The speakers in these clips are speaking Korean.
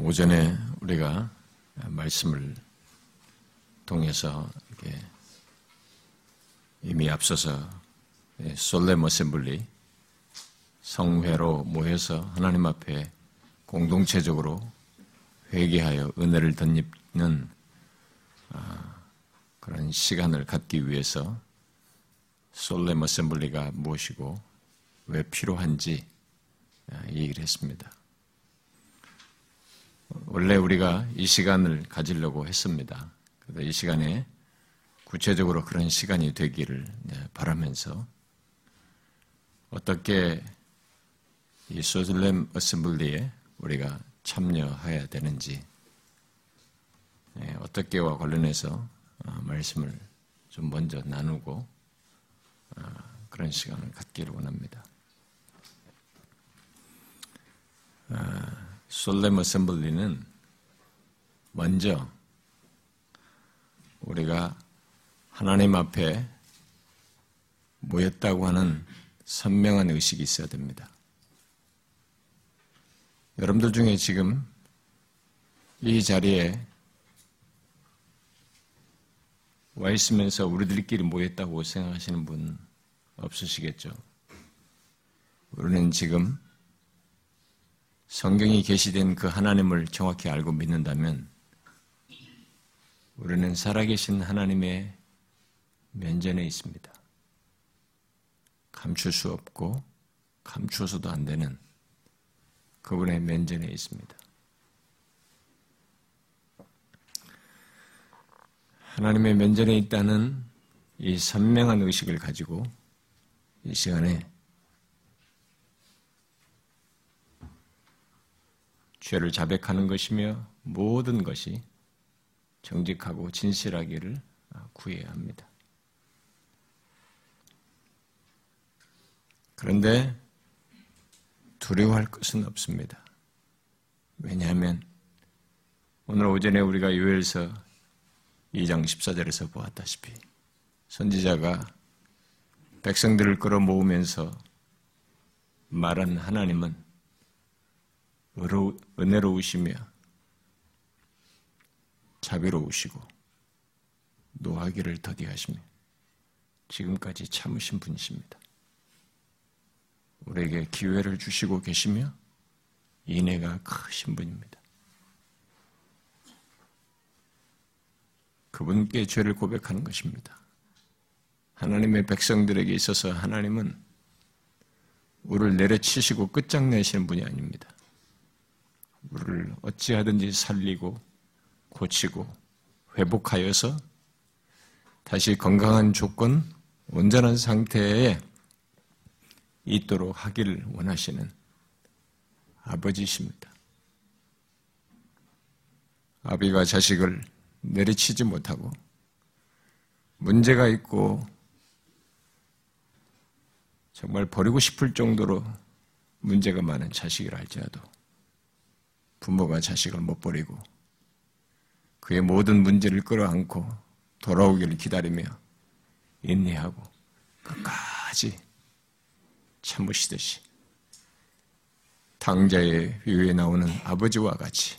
오전에 우리가 말씀을 통해서 이미 앞서서 solemn assembly 성회로 모여서 하나님 앞에 공동체적으로 회개하여 은혜를 덧입는 아, 그런 시간을 갖기 위해서 solemn assembly가 무엇이고 왜 필요한지 아, 얘기를 했습니다. 원래 우리가 이 시간을 가지려고 했습니다. 이 시간에 구체적으로 그런 시간이 되기를 바라면서 어떻게 이 소슬렘 어셈블리에 우리가 참여해야 되는지 네, 어떻게와 관련해서 어, 말씀을 좀 먼저 나누고 어, 그런 시간을 갖기를 원합니다. 아, 솔렘 어셈블리는 먼저 우리가 하나님 앞에 모였다고 하는 선명한 의식이 있어야 됩니다. 여러분들 중에 지금 이 자리에 와 있으면서 우리들끼리 모였다고 생각하시는 분 없으시겠죠? 우리는 지금 성경이 계시된 그 하나님을 정확히 알고 믿는다면 우리는 살아계신 하나님의 면전에 있습니다. 감출 수 없고 감추어서도 안 되는 그분의 면전에 있습니다. 하나님의 면전에 있다는 이 선명한 의식을 가지고 이 시간에 죄를 자백하는 것이며 모든 것이 정직하고 진실하기를 구해야 합니다. 그런데 두려워할 것은 없습니다. 왜냐하면 오늘 오전에 우리가 요엘서 2장 14절에서 보았다시피 선지자가 백성들을 끌어모으면서 말한 하나님은 은혜로우시며 자비로우시고 노하기를 더디하시며 지금까지 참으신 분이십니다. 우리에게 기회를 주시고 계시며 인애가 크신 분입니다. 그분께 죄를 고백하는 것입니다. 하나님의 백성들에게 있어서 하나님은 우리를 내려치시고 끝장내시는 분이 아닙니다. 우리를 어찌하든지 살리고 고치고 회복하여서 다시 건강한 조건, 온전한 상태에 있도록 하기를 원하시는 아버지십니다. 아비가 자식을 내리치지 못하고 문제가 있고 정말 버리고 싶을 정도로 문제가 많은 자식을 할지라도 부모가 자식을 못 버리고 그의 모든 문제를 끌어안고 돌아오기를 기다리며 인내하고 끝까지 참으시듯이 당자의 위에 나오는 아버지와 같이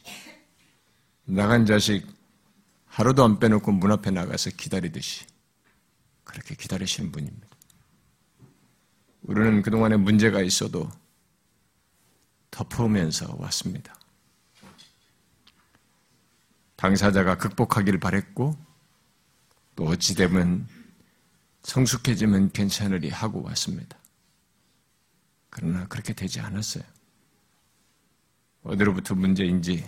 나간 자식 하루도 안 빼놓고 문 앞에 나가서 기다리듯이 그렇게 기다리시는 분입니다. 우리는 그동안에 문제가 있어도 덮으면서 왔습니다. 당사자가 극복하기를 바랬고 또 어찌되면 성숙해지면 괜찮으리 하고 왔습니다. 그러나 그렇게 되지 않았어요. 어디로부터 문제인지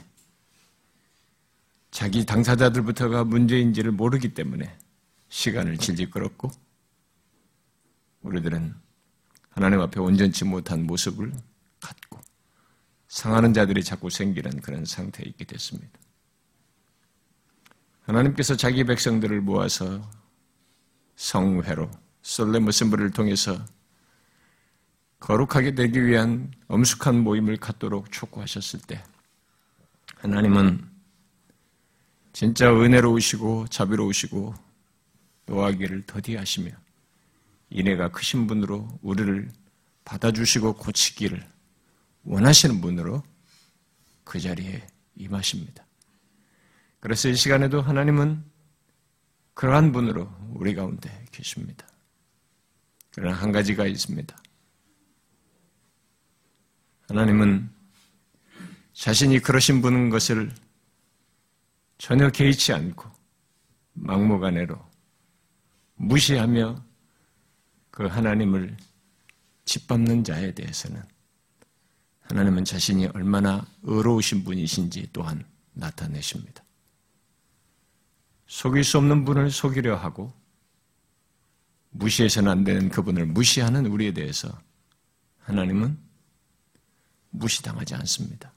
자기 당사자들부터가 문제인지를 모르기 때문에 시간을 질질 끌었고 우리들은 하나님 앞에 온전치 못한 모습을 갖고 상하는 자들이 자꾸 생기는 그런 상태에 있게 됐습니다. 하나님께서 자기 백성들을 모아서 성회로 솔레무 심부를 통해서 거룩하게 되기 위한 엄숙한 모임을 갖도록 촉구하셨을 때 하나님은 진짜 은혜로우시고 자비로우시고 노하기를 더디하시며 인애가 크신 분으로 우리를 받아주시고 고치기를 원하시는 분으로 그 자리에 임하십니다. 그래서 이 시간에도 하나님은 그러한 분으로 우리 가운데 계십니다. 그러나 한 가지가 있습니다. 하나님은 자신이 그러신 분인 것을 전혀 개의치 않고 막무가내로 무시하며 그 하나님을 짓밟는 자에 대해서는 하나님은 자신이 얼마나 의로우신 분이신지 또한 나타내십니다. 속일 수 없는 분을 속이려 하고 무시해서는 안 되는 그분을 무시하는 우리에 대해서 하나님은 무시당하지 않습니다.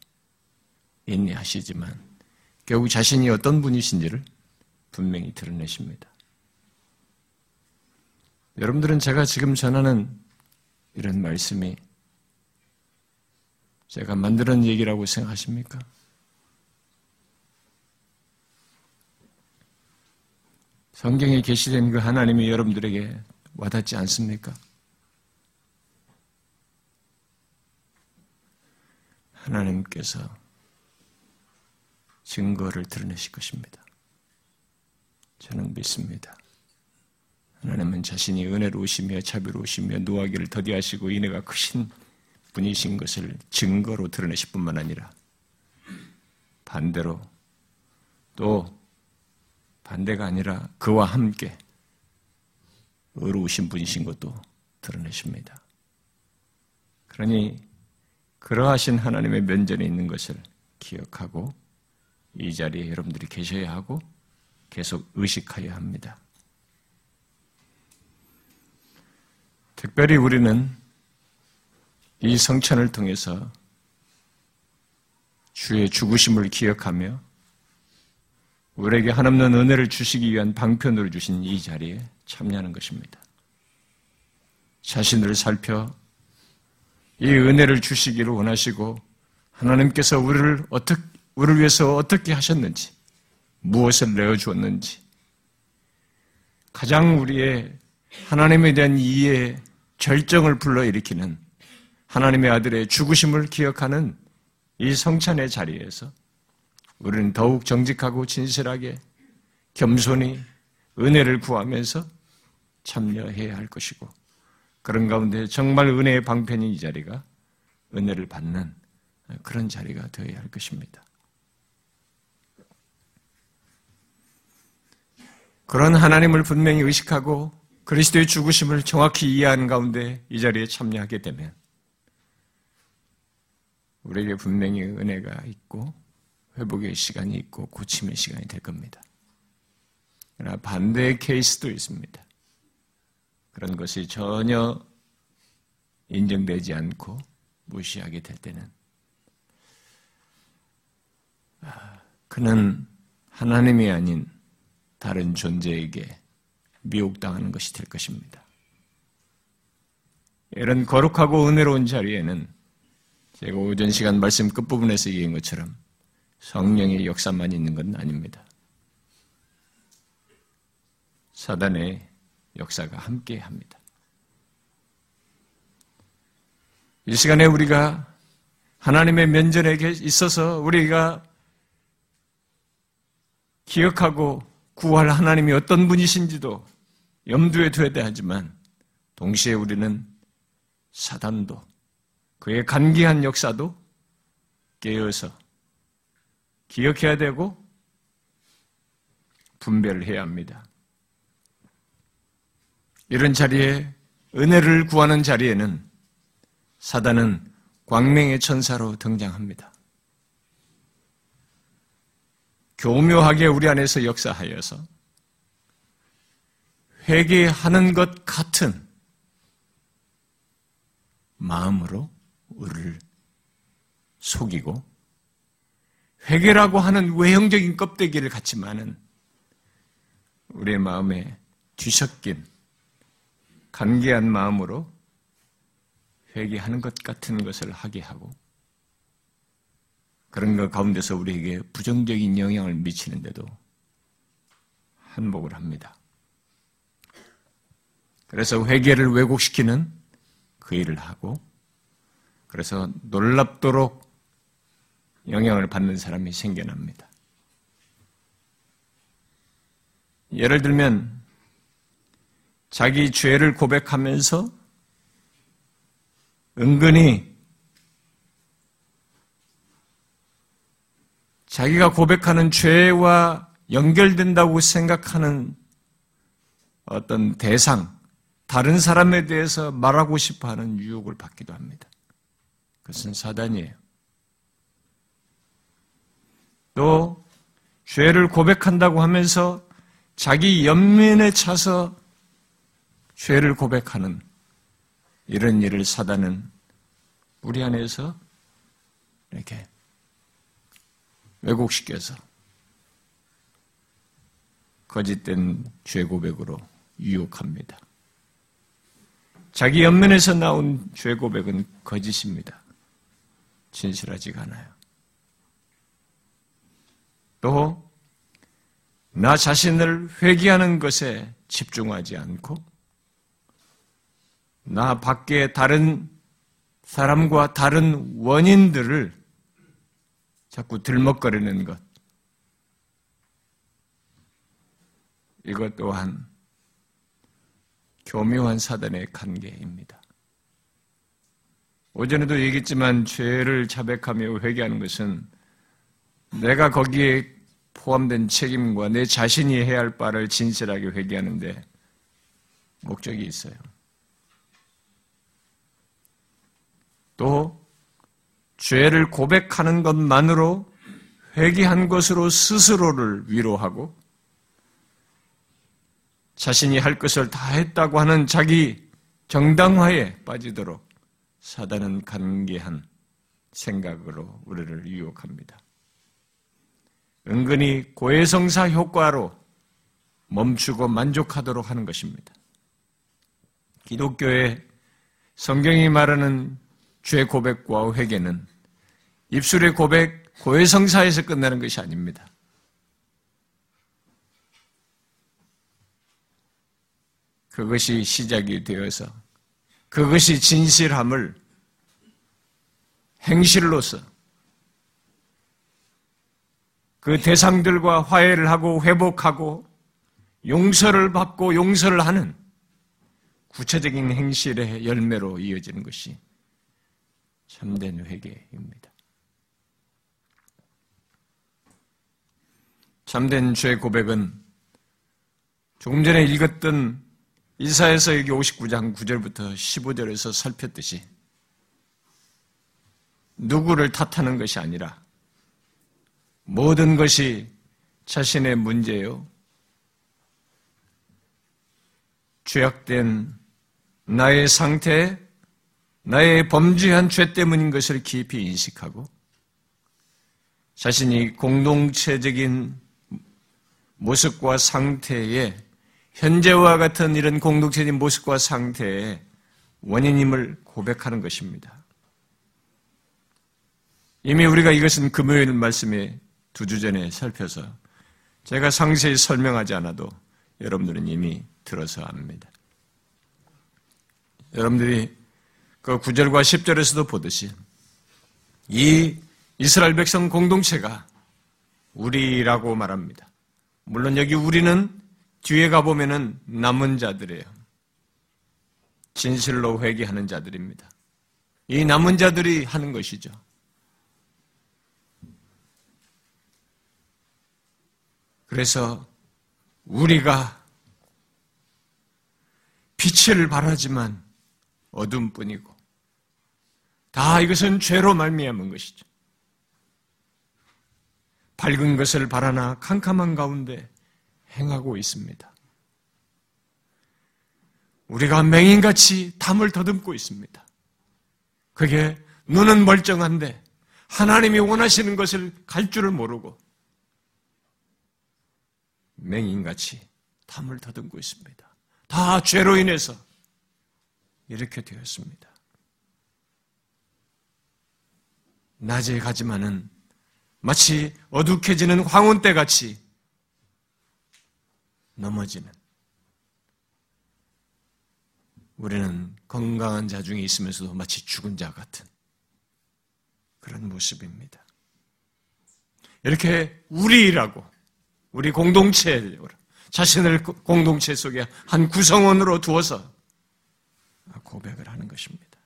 인내하시지만 결국 자신이 어떤 분이신지를 분명히 드러내십니다. 여러분들은 제가 지금 전하는 이런 말씀이 제가 만드는 얘기라고 생각하십니까? 성경에 계시된 그 하나님이 여러분들에게 와닿지 않습니까? 하나님께서 증거를 드러내실 것입니다. 저는 믿습니다. 하나님은 자신이 은혜로우시며 자비로우시며 노하기를 더디하시고 인애가 크신 분이신 것을 증거로 드러내실 뿐만 아니라 반대로 또 반대가 아니라 그와 함께 의로우신 분이신 것도 드러내십니다. 그러니 그러하신 하나님의 면전에 있는 것을 기억하고 이 자리에 여러분들이 계셔야 하고 계속 의식하여야 합니다. 특별히 우리는 이 성찬을 통해서 주의 죽으심을 기억하며 우리에게 한없는 은혜를 주시기 위한 방편으로 주신 이 자리에 참여하는 것입니다. 자신을 살펴 이 은혜를 주시기를 원하시고 하나님께서 우리를 어떻게 우리를 위해서 어떻게 하셨는지 무엇을 내어 주었는지 가장 우리의 하나님에 대한 이해의 절정을 불러일으키는 하나님의 아들의 죽으심을 기억하는 이 성찬의 자리에서 우리는 더욱 정직하고 진실하게 겸손히 은혜를 구하면서 참여해야 할 것이고 그런 가운데 정말 은혜의 방편인 이 자리가 은혜를 받는 그런 자리가 되어야 할 것입니다. 그런 하나님을 분명히 의식하고 그리스도의 죽으심을 정확히 이해하는 가운데 이 자리에 참여하게 되면 우리에게 분명히 은혜가 있고 회복의 시간이 있고 고침의 시간이 될 겁니다. 그러나 반대의 케이스도 있습니다. 그런 것이 전혀 인정되지 않고 무시하게 될 때는 아, 그는 하나님이 아닌 다른 존재에게 미혹당하는 것이 될 것입니다. 이런 거룩하고 은혜로운 자리에는 제가 오전 시간 말씀 끝부분에서 얘기한 것처럼 성령의 역사만 있는 건 아닙니다. 사단의 역사가 함께 합니다. 이 시간에 우리가 하나님의 면전에 있어서 우리가 기억하고 구할 하나님이 어떤 분이신지도 염두에 둬야 하지만 동시에 우리는 사단도 그의 간기한 역사도 깨어서 기억해야 되고 분별을 해야 합니다. 이런 자리에 은혜를 구하는 자리에는 사단은 광명의 천사로 등장합니다. 교묘하게 우리 안에서 역사하여서 회개하는 것 같은 마음으로 우리를 속이고 회개라고 하는 외형적인 껍데기를 갖지만은 우리의 마음에 뒤섞인 간계한 마음으로 회개하는 것 같은 것을 하게 하고 그런 것 가운데서 우리에게 부정적인 영향을 미치는데도 한복을 합니다. 그래서 회개를 왜곡시키는 그 일을 하고 그래서 놀랍도록 영향을 받는 사람이 생겨납니다. 예를 들면 자기 죄를 고백하면서 은근히 자기가 고백하는 죄와 연결된다고 생각하는 어떤 대상, 다른 사람에 대해서 말하고 싶어 하는 유혹을 받기도 합니다. 그것은 사단이에요. 또, 죄를 고백한다고 하면서 자기 연민에 차서 죄를 고백하는 이런 일을 사단은 우리 안에서 이렇게 왜곡시켜서 거짓된 죄 고백으로 유혹합니다. 자기 연면에서 나온 죄 고백은 거짓입니다. 진실하지가 않아요. 또, 나 자신을 회개하는 것에 집중하지 않고, 나 밖에 다른 사람과 다른 원인들을 자꾸 들먹거리는 것. 이것 또한 교묘한 사단의 관계입니다. 오전에도 얘기했지만 죄를 자백하며 회개하는 것은 내가 거기에 포함된 책임과 내 자신이 해야 할 바를 진실하게 회개하는데 목적이 있어요. 또 죄를 고백하는 것만으로 회개한 것으로 스스로를 위로하고 자신이 할 것을 다 했다고 하는 자기 정당화에 빠지도록 사단은 간계한 생각으로 우리를 유혹합니다. 은근히 고해성사 효과로 멈추고 만족하도록 하는 것입니다. 기독교의 성경이 말하는 죄 고백과 회개는 입술의 고백, 고해성사에서 끝나는 것이 아닙니다. 그것이 시작이 되어서 그것이 진실함을 행실로서 그 대상들과 화해를 하고 회복하고 용서를 받고 용서를 하는 구체적인 행실의 열매로 이어지는 것이 참된 회개입니다. 참된 죄 고백은 조금 전에 읽었던 이사에서 여기 59장 9절부터 15절에서 살폈듯이 누구를 탓하는 것이 아니라 모든 것이 자신의 문제요. 죄악된 나의 상태, 나의 범죄한 죄 때문인 것을 깊이 인식하고 자신이 공동체적인 모습과 상태에 현재와 같은 이런 공동체적인 모습과 상태의 원인임을 고백하는 것입니다. 이미 우리가 이것은 금요일 말씀에 두 주 전에 살펴서 제가 상세히 설명하지 않아도 여러분들은 이미 들어서 압니다. 여러분들이 그 9절과 10절에서도 보듯이 이 이스라엘 백성 공동체가 우리라고 말합니다. 물론 여기 우리는 뒤에 가보면은 남은 자들이에요. 진실로 회개하는 자들입니다. 이 남은 자들이 하는 것이죠. 그래서 우리가 빛을 바라지만 어둠뿐이고 다 이것은 죄로 말미암은 것이죠. 밝은 것을 바라나 캄캄한 가운데 행하고 있습니다. 우리가 맹인같이 담을 더듬고 있습니다. 그게 눈은 멀쩡한데 하나님이 원하시는 것을 갈 줄을 모르고 맹인같이 담을 더듬고 있습니다. 다 죄로 인해서 이렇게 되었습니다. 낮에 가지만은 마치 어둑해지는 황혼 때 같이 넘어지는 우리는 건강한 자 중에 있으면서도 마치 죽은 자 같은 그런 모습입니다. 이렇게 우리라고 우리 공동체 자신을 공동체 속에 한 구성원으로 두어서 고백을 하는 것입니다.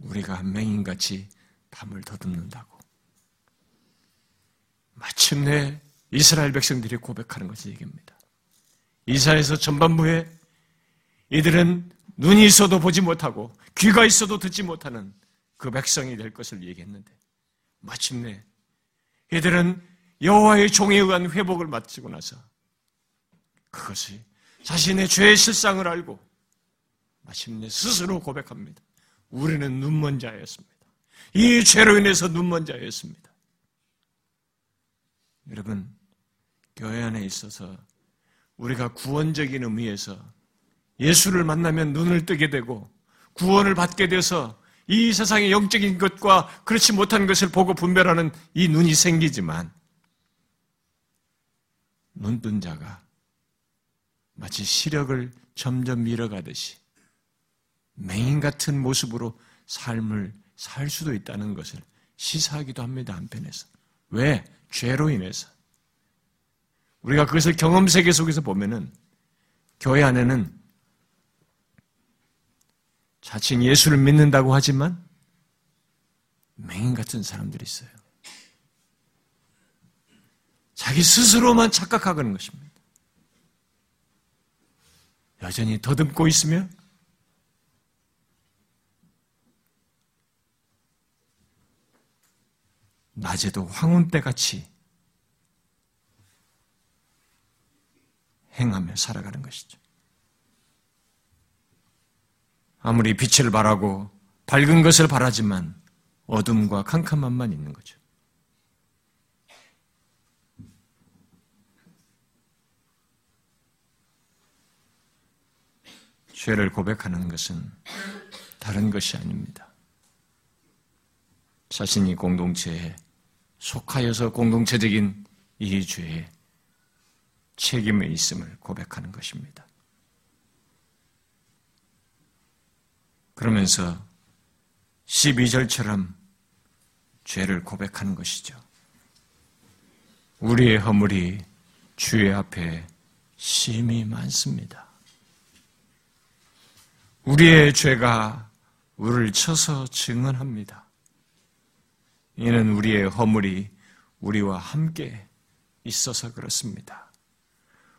우리가 맹인같이 담을 더듬는다고. 마침내 이스라엘 백성들이 고백하는 것을 얘기합니다. 이사에서 전반부에 이들은 눈이 있어도 보지 못하고 귀가 있어도 듣지 못하는 그 백성이 될 것을 얘기했는데 마침내 이들은 여호와의 종에 의한 회복을 마치고 나서 그것이 자신의 죄의 실상을 알고 마침내 스스로 고백합니다. 우리는 눈먼 자였습니다. 이 죄로 인해서 눈먼 자였습니다. 여러분, 교회 안에 있어서 우리가 구원적인 의미에서 예수를 만나면 눈을 뜨게 되고 구원을 받게 돼서 이 세상의 영적인 것과 그렇지 못한 것을 보고 분별하는 이 눈이 생기지만 눈뜬 자가 마치 시력을 점점 밀어가듯이 맹인 같은 모습으로 삶을 살 수도 있다는 것을 시사하기도 합니다, 한편에서. 왜? 죄로 인해서. 우리가 그것을 경험 세계 속에서 보면은 교회 안에는 자칭 예수를 믿는다고 하지만 맹인 같은 사람들이 있어요. 자기 스스로만 착각하는 것입니다. 여전히 더듬고 있으며 낮에도 황혼 때 같이 행하며 살아가는 것이죠. 아무리 빛을 바라고 밝은 것을 바라지만 어둠과 캄캄함만 있는 거죠. 죄를 고백하는 것은 다른 것이 아닙니다. 자신이 공동체에 속하여서 공동체적인 이 죄에 책임에 있음을 고백하는 것입니다. 그러면서 12절처럼 죄를 고백하는 것이죠. 우리의 허물이 주의 앞에 심히 많습니다. 우리의 죄가 우리를 쳐서 증언합니다. 이는 우리의 허물이 우리와 함께 있어서 그렇습니다.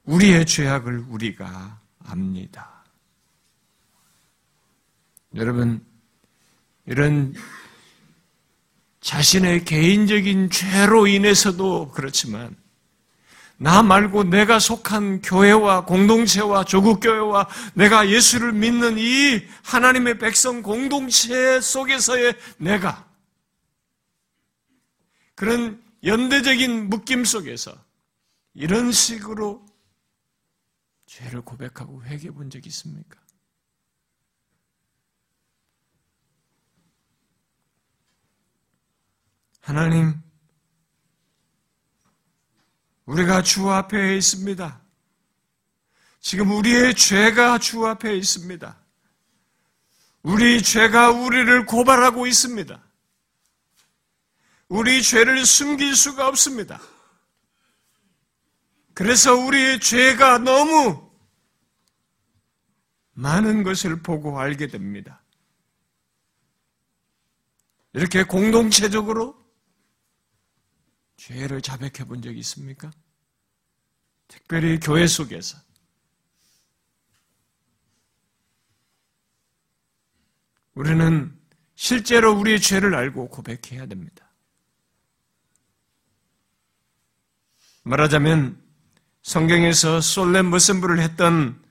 우리의 죄악을 우리가 압니다. 여러분, 이런 자신의 개인적인 죄로 인해서도 그렇지만, 나 말고 내가 속한 교회와 공동체와 조국교회와 내가 예수를 믿는 이 하나님의 백성 공동체 속에서의 내가 그런 연대적인 묶임 속에서 이런 식으로 죄를 고백하고 회개해 본 적이 있습니까? 하나님, 우리가 주 앞에 있습니다. 지금 우리의 죄가 주 앞에 있습니다. 우리 죄가 우리를 고발하고 있습니다. 우리 죄를 숨길 수가 없습니다. 그래서 우리의 죄가 너무 많은 것을 보고 알게 됩니다. 이렇게 공동체적으로 죄를 자백해 본 적이 있습니까? 특별히 교회 속에서. 우리는 실제로 우리의 죄를 알고 고백해야 됩니다. 말하자면 성경에서 솔렘 머슴부를 했던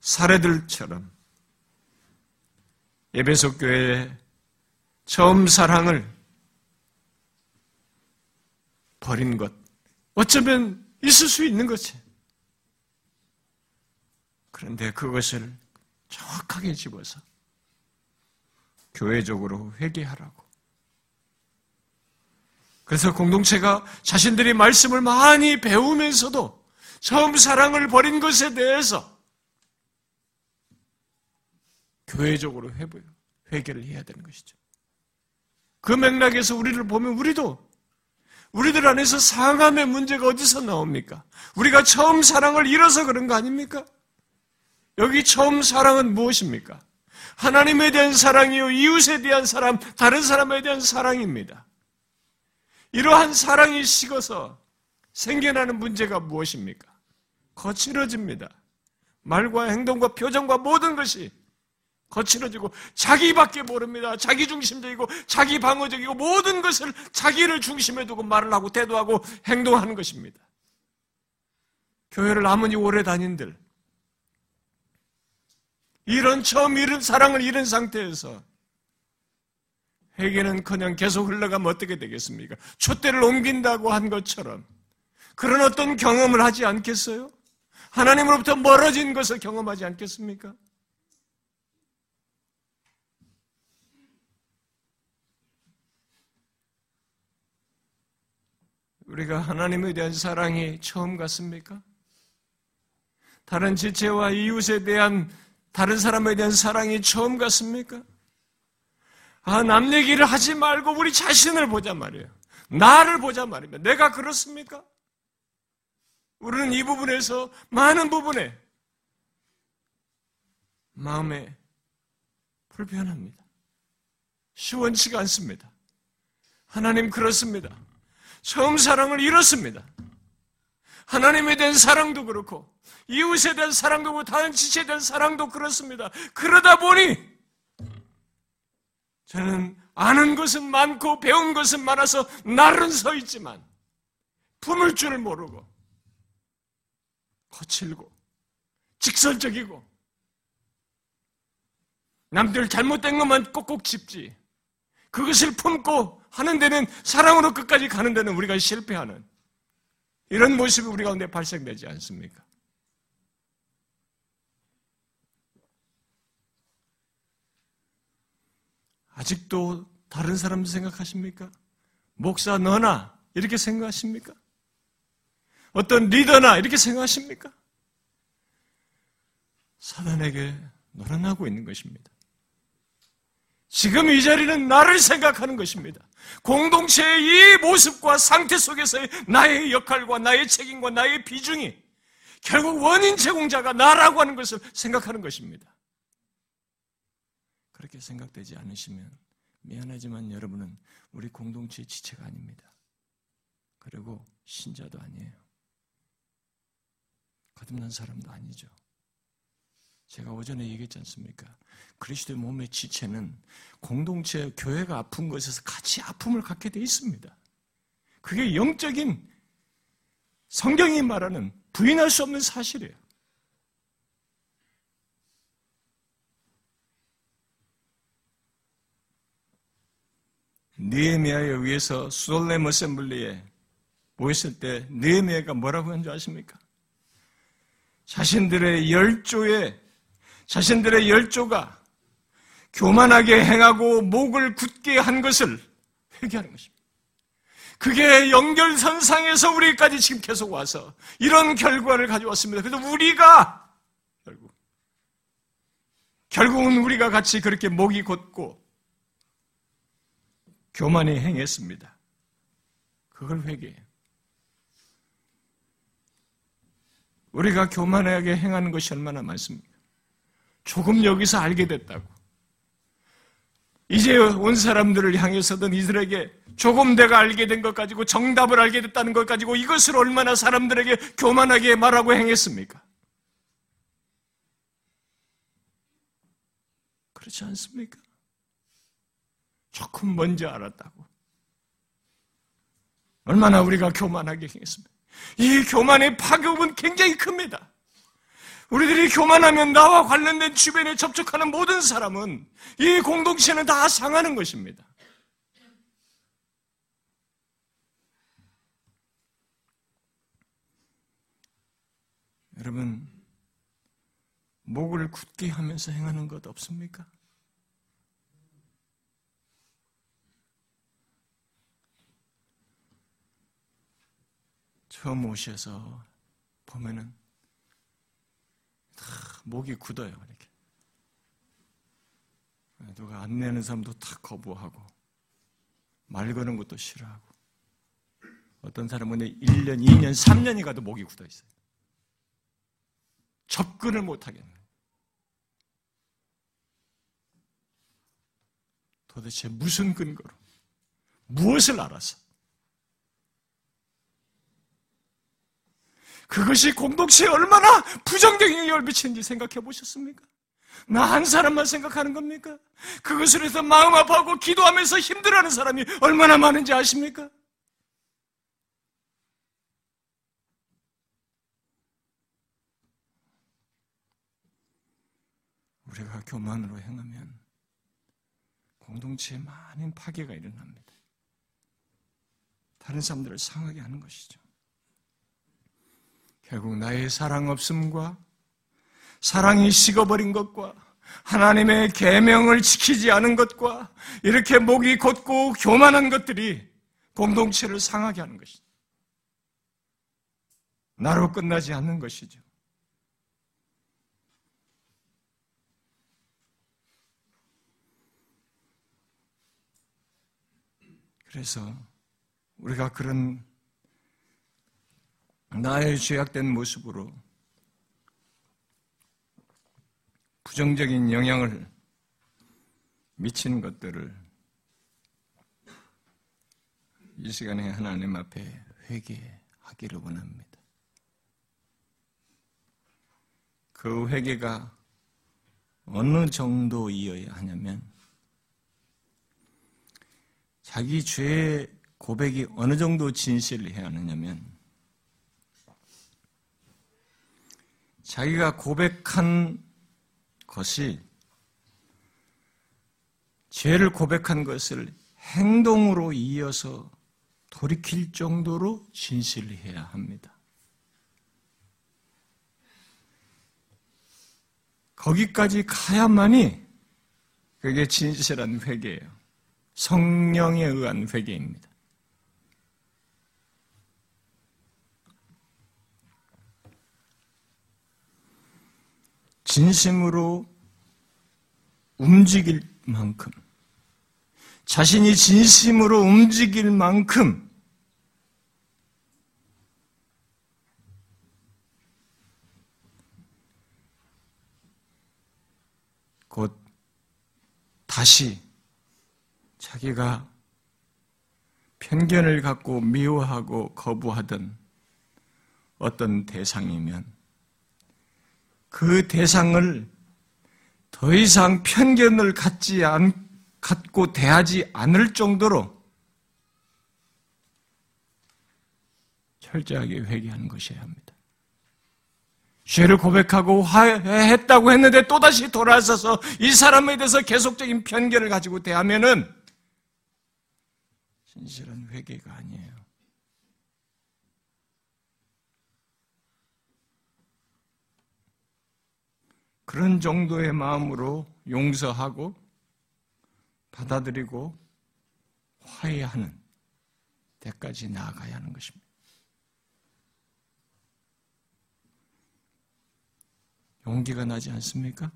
사례들처럼 예배속 교회의 처음 사랑을 버린 것 어쩌면 있을 수 있는 거지. 그런데 그것을 정확하게 집어서 교회적으로 회개하라고 그래서 공동체가 자신들이 말씀을 많이 배우면서도 처음 사랑을 버린 것에 대해서 교회적으로 회개를 해야 되는 것이죠. 그 맥락에서 우리를 보면 우리도 우리들 안에서 상함의 문제가 어디서 나옵니까? 우리가 처음 사랑을 잃어서 그런 거 아닙니까? 여기 처음 사랑은 무엇입니까? 하나님에 대한 사랑이요, 이웃에 대한 사람, 다른 사람에 대한 사랑입니다. 이러한 사랑이 식어서 생겨나는 문제가 무엇입니까? 거칠어집니다. 말과 행동과 표정과 모든 것이 거칠어지고 자기밖에 모릅니다. 자기 중심적이고 자기 방어적이고 모든 것을 자기를 중심에 두고 말을 하고 태도하고 행동하는 것입니다. 교회를 아무리 오래 다닌들 이런 처음 잃은 사랑을 잃은 상태에서 회개는 그냥 계속 흘러가면 어떻게 되겠습니까? 촛대를 옮긴다고 한 것처럼 그런 어떤 경험을 하지 않겠어요? 하나님으로부터 멀어진 것을 경험하지 않겠습니까? 우리가 하나님에 대한 사랑이 처음 같습니까? 다른 지체와 이웃에 대한 다른 사람에 대한 사랑이 처음 같습니까? 아, 남 얘기를 하지 말고 우리 자신을 보자 말이에요. 나를 보자 말입니다. 내가 그렇습니까? 우리는 이 부분에서 많은 부분에 마음에 불편합니다. 시원치가 않습니다. 하나님 그렇습니다. 처음 사랑을 잃었습니다. 하나님에 대한 사랑도 그렇고 이웃에 대한 사랑도 그렇고 다른 지체에 대한 사랑도 그렇습니다. 그러다 보니 저는 아는 것은 많고 배운 것은 많아서 날은 서 있지만 품을 줄 모르고 거칠고 직설적이고 남들 잘못된 것만 꼭꼭 짚지 그것을 품고 하는 데는 사랑으로 끝까지 가는 데는 우리가 실패하는 이런 모습이 우리 가운데 발생되지 않습니까? 아직도 다른 사람들 생각하십니까? 목사 너나 이렇게 생각하십니까? 어떤 리더나 이렇게 생각하십니까? 사단에게 놀아나고 있는 것입니다. 지금 이 자리는 나를 생각하는 것입니다. 공동체의 이 모습과 상태 속에서의 나의 역할과 나의 책임과 나의 비중이 결국 원인 제공자가 나라고 하는 것을 생각하는 것입니다. 그렇게 생각되지 않으시면 미안하지만 여러분은 우리 공동체의 지체가 아닙니다. 그리고 신자도 아니에요. 거듭난 사람도 아니죠. 제가 오전에 얘기했지 않습니까? 그리스도의 몸의 지체는 공동체, 교회가 아픈 것에서 같이 아픔을 갖게 돼 있습니다. 그게 영적인 성경이 말하는 부인할 수 없는 사실이에요. 느에미아에 의해서 수돌렘 어셈블리에 모였을 때 느에미아가 뭐라고 한 줄 아십니까? 자신들의 열조에 자신들의 열조가 교만하게 행하고 목을 굳게 한 것을 회개하는 것입니다. 그게 연결선상에서 우리까지 지금 계속 와서 이런 결과를 가져왔습니다. 그래서 우리가 결국 결국은 우리가 같이 그렇게 목이 곧고 교만히 행했습니다. 그걸 회개해요. 우리가 교만하게 행하는 것이 얼마나 많습니까? 조금 여기서 알게 됐다고. 이제 온 사람들을 향해서든 이들에게 조금 내가 알게 된 것 가지고 정답을 알게 됐다는 것 가지고 이것을 얼마나 사람들에게 교만하게 말하고 행했습니까? 그렇지 않습니까? 조금 먼저 알았다고. 얼마나 우리가 교만하게 행했습니까? 이 교만의 파급은 굉장히 큽니다. 우리들이 교만하면 나와 관련된 주변에 접촉하는 모든 사람은 이 공동체는 다 상하는 것입니다. 여러분, 목을 굳게 하면서 행하는 것 없습니까? 처음 오셔서 보면은 목이 굳어요. 이렇게. 누가 안 내는 사람도 다 거부하고 말 거는 것도 싫어하고 어떤 사람은 1년, 2년, 3년이 가도 목이 굳어 있어요. 접근을 못 하겠네. 도대체 무슨 근거로 무엇을 알아서 그것이 공동체에 얼마나 부정적인 영향을 미치는지 생각해 보셨습니까? 나 한 사람만 생각하는 겁니까? 그것을 해서 마음 아파하고 기도하면서 힘들어하는 사람이 얼마나 많은지 아십니까? 우리가 교만으로 행하면 공동체에 많은 파괴가 일어납니다. 다른 사람들을 상하게 하는 것이죠. 결국 나의 사랑 없음과 사랑이 식어버린 것과 하나님의 계명을 지키지 않은 것과 이렇게 목이 곧고 교만한 것들이 공동체를 상하게 하는 것이죠. 나로 끝나지 않는 것이죠. 그래서 우리가 그런 나의 죄악된 모습으로 부정적인 영향을 미치는 것들을 이 시간에 하나님 앞에 회개하기를 원합니다. 그 회개가 어느 정도 이어야 하냐면 자기 죄 고백이 어느 정도 진실을 해야 하느냐면 자기가 고백한 것이 죄를 고백한 것을 행동으로 이어서 돌이킬 정도로 진실해야 합니다. 거기까지 가야만이 그게 진실한 회개예요. 성령에 의한 회개입니다. 진심으로 움직일 만큼, 자신이 진심으로 움직일 만큼, 곧 다시 자기가 편견을 갖고 미워하고 거부하던 어떤 대상이면 그 대상을 더 이상 편견을 갖지 않, 갖고 대하지 않을 정도로 철저하게 회개하는 것이어야 합니다. 죄를 고백하고 화해했다고 했는데 또다시 돌아서서 이 사람에 대해서 계속적인 편견을 가지고 대하면은 진실한 회개가 아니에요. 그런 정도의 마음으로 용서하고 받아들이고 화해하는 데까지 나아가야 하는 것입니다. 용기가 나지 않습니까?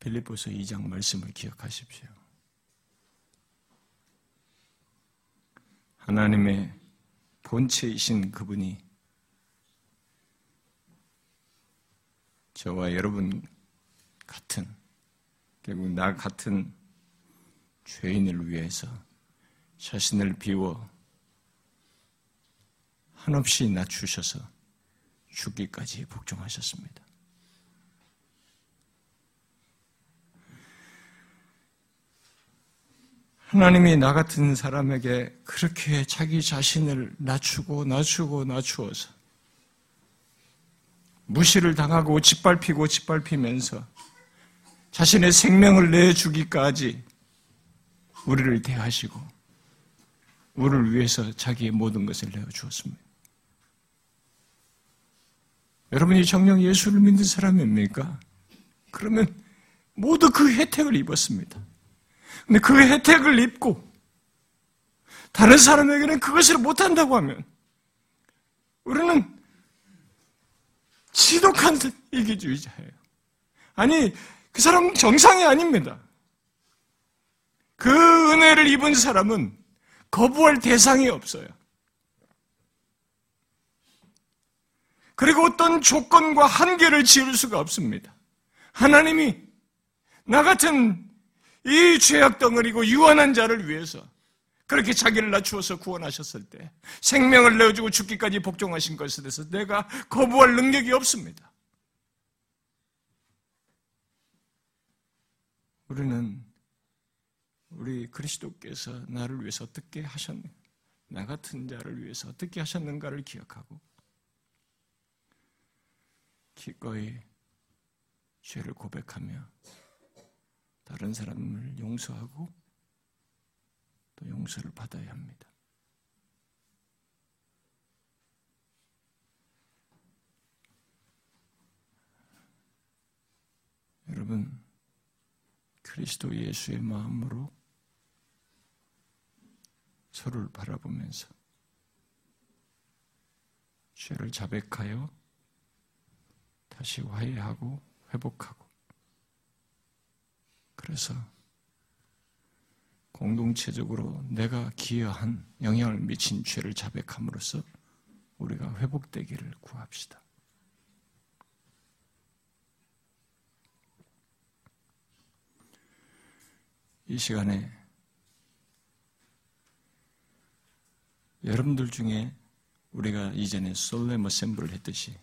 빌립보서 2장 말씀을 기억하십시오. 하나님의 본체이신 그분이 저와 여러분 같은 결국 나 같은 죄인을 위해서 자신을 비워 한없이 낮추셔서 죽기까지 복종하셨습니다. 하나님이 나 같은 사람에게 그렇게 자기 자신을 낮추고 낮추고 낮추어서 무시를 당하고 짓밟히고 짓밟히면서 자신의 생명을 내주기까지 우리를 대하시고 우리를 위해서 자기의 모든 것을 내어주었습니다. 여러분이 정령 예수를 믿는 사람입니까? 그러면 모두 그 혜택을 입었습니다. 근데 그 혜택을 입고 다른 사람에게는 그것을 못한다고 하면 우리는 지독한 이기주의자예요. 아니, 그 사람은 정상이 아닙니다. 그 은혜를 입은 사람은 거부할 대상이 없어요. 그리고 어떤 조건과 한계를 지을 수가 없습니다. 하나님이 나 같은 이 죄악 덩어리고 유한한 자를 위해서 그렇게 자기를 낮추어서 구원하셨을 때 생명을 내어주고 죽기까지 복종하신 것에 대해서 내가 거부할 능력이 없습니다. 우리는 우리 그리스도께서 나를 위해서 어떻게 하셨는가, 나 같은 자를 위해서 어떻게 하셨는가를 기억하고 기꺼이 죄를 고백하며 다른 사람을 용서하고 또 용서를 받아야 합니다. 여러분, 그리스도 예수의 마음으로 서로를 바라보면서 죄를 자백하여 다시 화해하고 회복하고 그래서 공동체적으로 내가 기여한 영향을 미친 죄를 자백함으로써 우리가 회복되기를 구합시다. 이 시간에 여러분들 중에 우리가 이전에 솔레머 셈블을 했듯이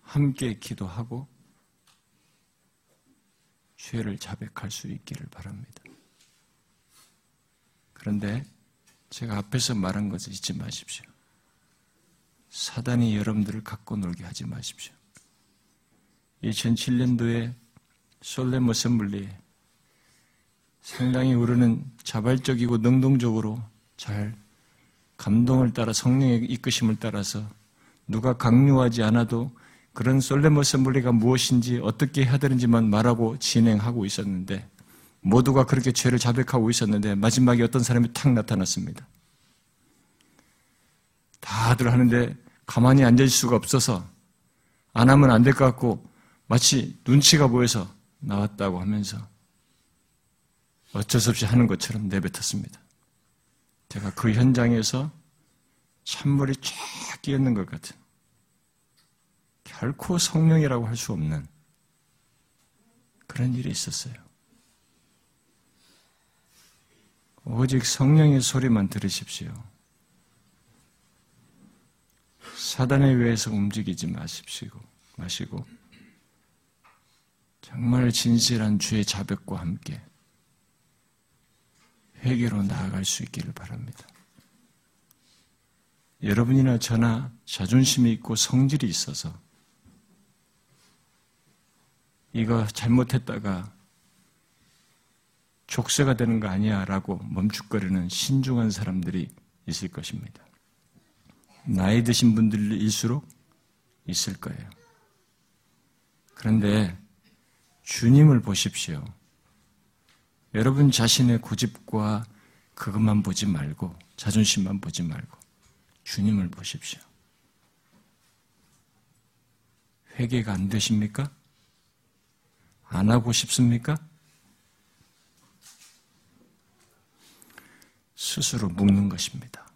함께 기도하고 죄를 자백할 수 있기를 바랍니다. 그런데 제가 앞에서 말한 것을 잊지 마십시오. 사단이 여러분들을 갖고 놀게 하지 마십시오. 2007년도에 솔렘 어셈블리에 상당히 우리는 자발적이고 능동적으로 잘 감동을 따라 성령의 이끄심을 따라서 누가 강요하지 않아도 그런 솔렘 어셈블리가 무엇인지 어떻게 해야 되는지만 말하고 진행하고 있었는데 모두가 그렇게 죄를 자백하고 있었는데 마지막에 어떤 사람이 탁 나타났습니다. 다들 하는데 가만히 앉을 수가 없어서 안 하면 안 될 것 같고 마치 눈치가 보여서 나왔다고 하면서 어쩔 수 없이 하는 것처럼 내뱉었습니다. 제가 그 현장에서 찬물이 쫙 끼었는 것 같은 결코 성령이라고 할 수 없는 그런 일이 있었어요. 오직 성령의 소리만 들으십시오. 사단에 의해서 움직이지 마십시오. 마시고 정말 진실한 주의 자백과 함께 회개로 나아갈 수 있기를 바랍니다. 여러분이나 저나 자존심이 있고 성질이 있어서 이거 잘못했다가 족쇄가 되는 거 아니야 라고 멈칫거리는 신중한 사람들이 있을 것입니다. 나이 드신 분들일수록 있을 거예요. 그런데 주님을 보십시오. 여러분 자신의 고집과 그것만 보지 말고 자존심만 보지 말고 주님을 보십시오. 회개가 안 되십니까? 안 하고 싶습니까? 스스로 묵는 것입니다.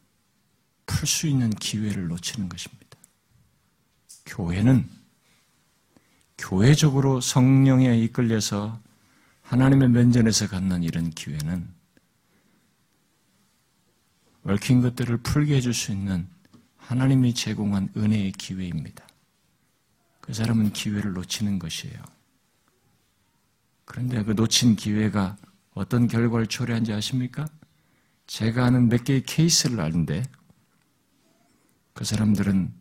풀 수 있는 기회를 놓치는 것입니다. 교회는 교회적으로 성령에 이끌려서 하나님의 면전에서 갖는 이런 기회는 얽힌 것들을 풀게 해줄 수 있는 하나님이 제공한 은혜의 기회입니다. 그 사람은 기회를 놓치는 것이에요. 그런데 그 놓친 기회가 어떤 결과를 초래한지 아십니까? 제가 아는 몇 개의 케이스를 아는데 그 사람들은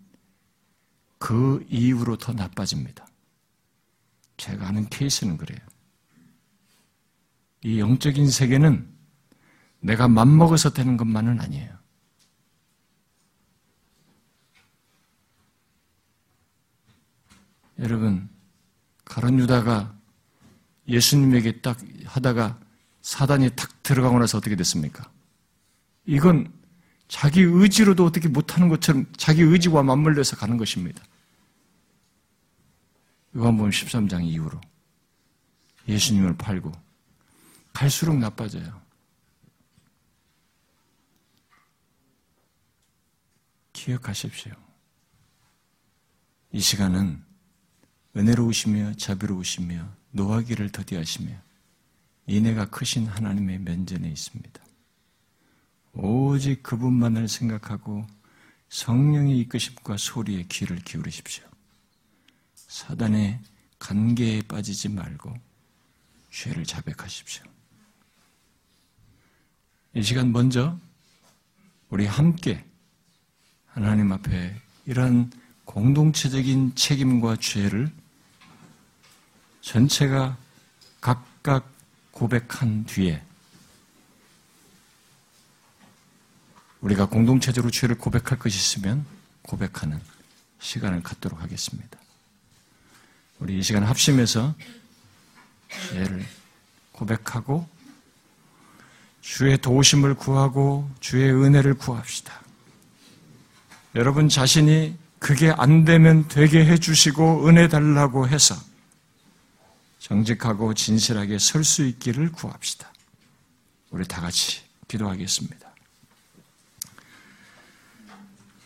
그 이후로 더 나빠집니다. 제가 아는 케이스는 그래요. 이 영적인 세계는 내가 맘먹어서 되는 것만은 아니에요. 여러분, 가론 유다가 예수님에게 딱 하다가 사단이 탁 들어가고 나서 어떻게 됐습니까? 이건 자기 의지로도 어떻게 못하는 것처럼 자기 의지와 맞물려서 가는 것입니다. 요한복음 13장 이후로 예수님을 팔고 갈수록 나빠져요. 기억하십시오. 이 시간은 은혜로우시며 자비로우시며 노하기를 더디하시며 인애가 크신 하나님의 면전에 있습니다. 오직 그분만을 생각하고 성령의 이끄심과 소리에 귀를 기울이십시오. 사단의 관계에 빠지지 말고 죄를 자백하십시오. 이 시간 먼저 우리 함께 하나님 앞에 이런 공동체적인 책임과 죄를 전체가 각각 고백한 뒤에 우리가 공동체적으로 죄를 고백할 것이 있으면 고백하는 시간을 갖도록 하겠습니다. 우리 이 시간 합심해서 죄를 고백하고 주의 도우심을 구하고 주의 은혜를 구합시다. 여러분 자신이 그게 안 되면 되게 해주시고 은혜 달라고 해서 정직하고 진실하게 설 수 있기를 구합시다. 우리 다 같이 기도하겠습니다.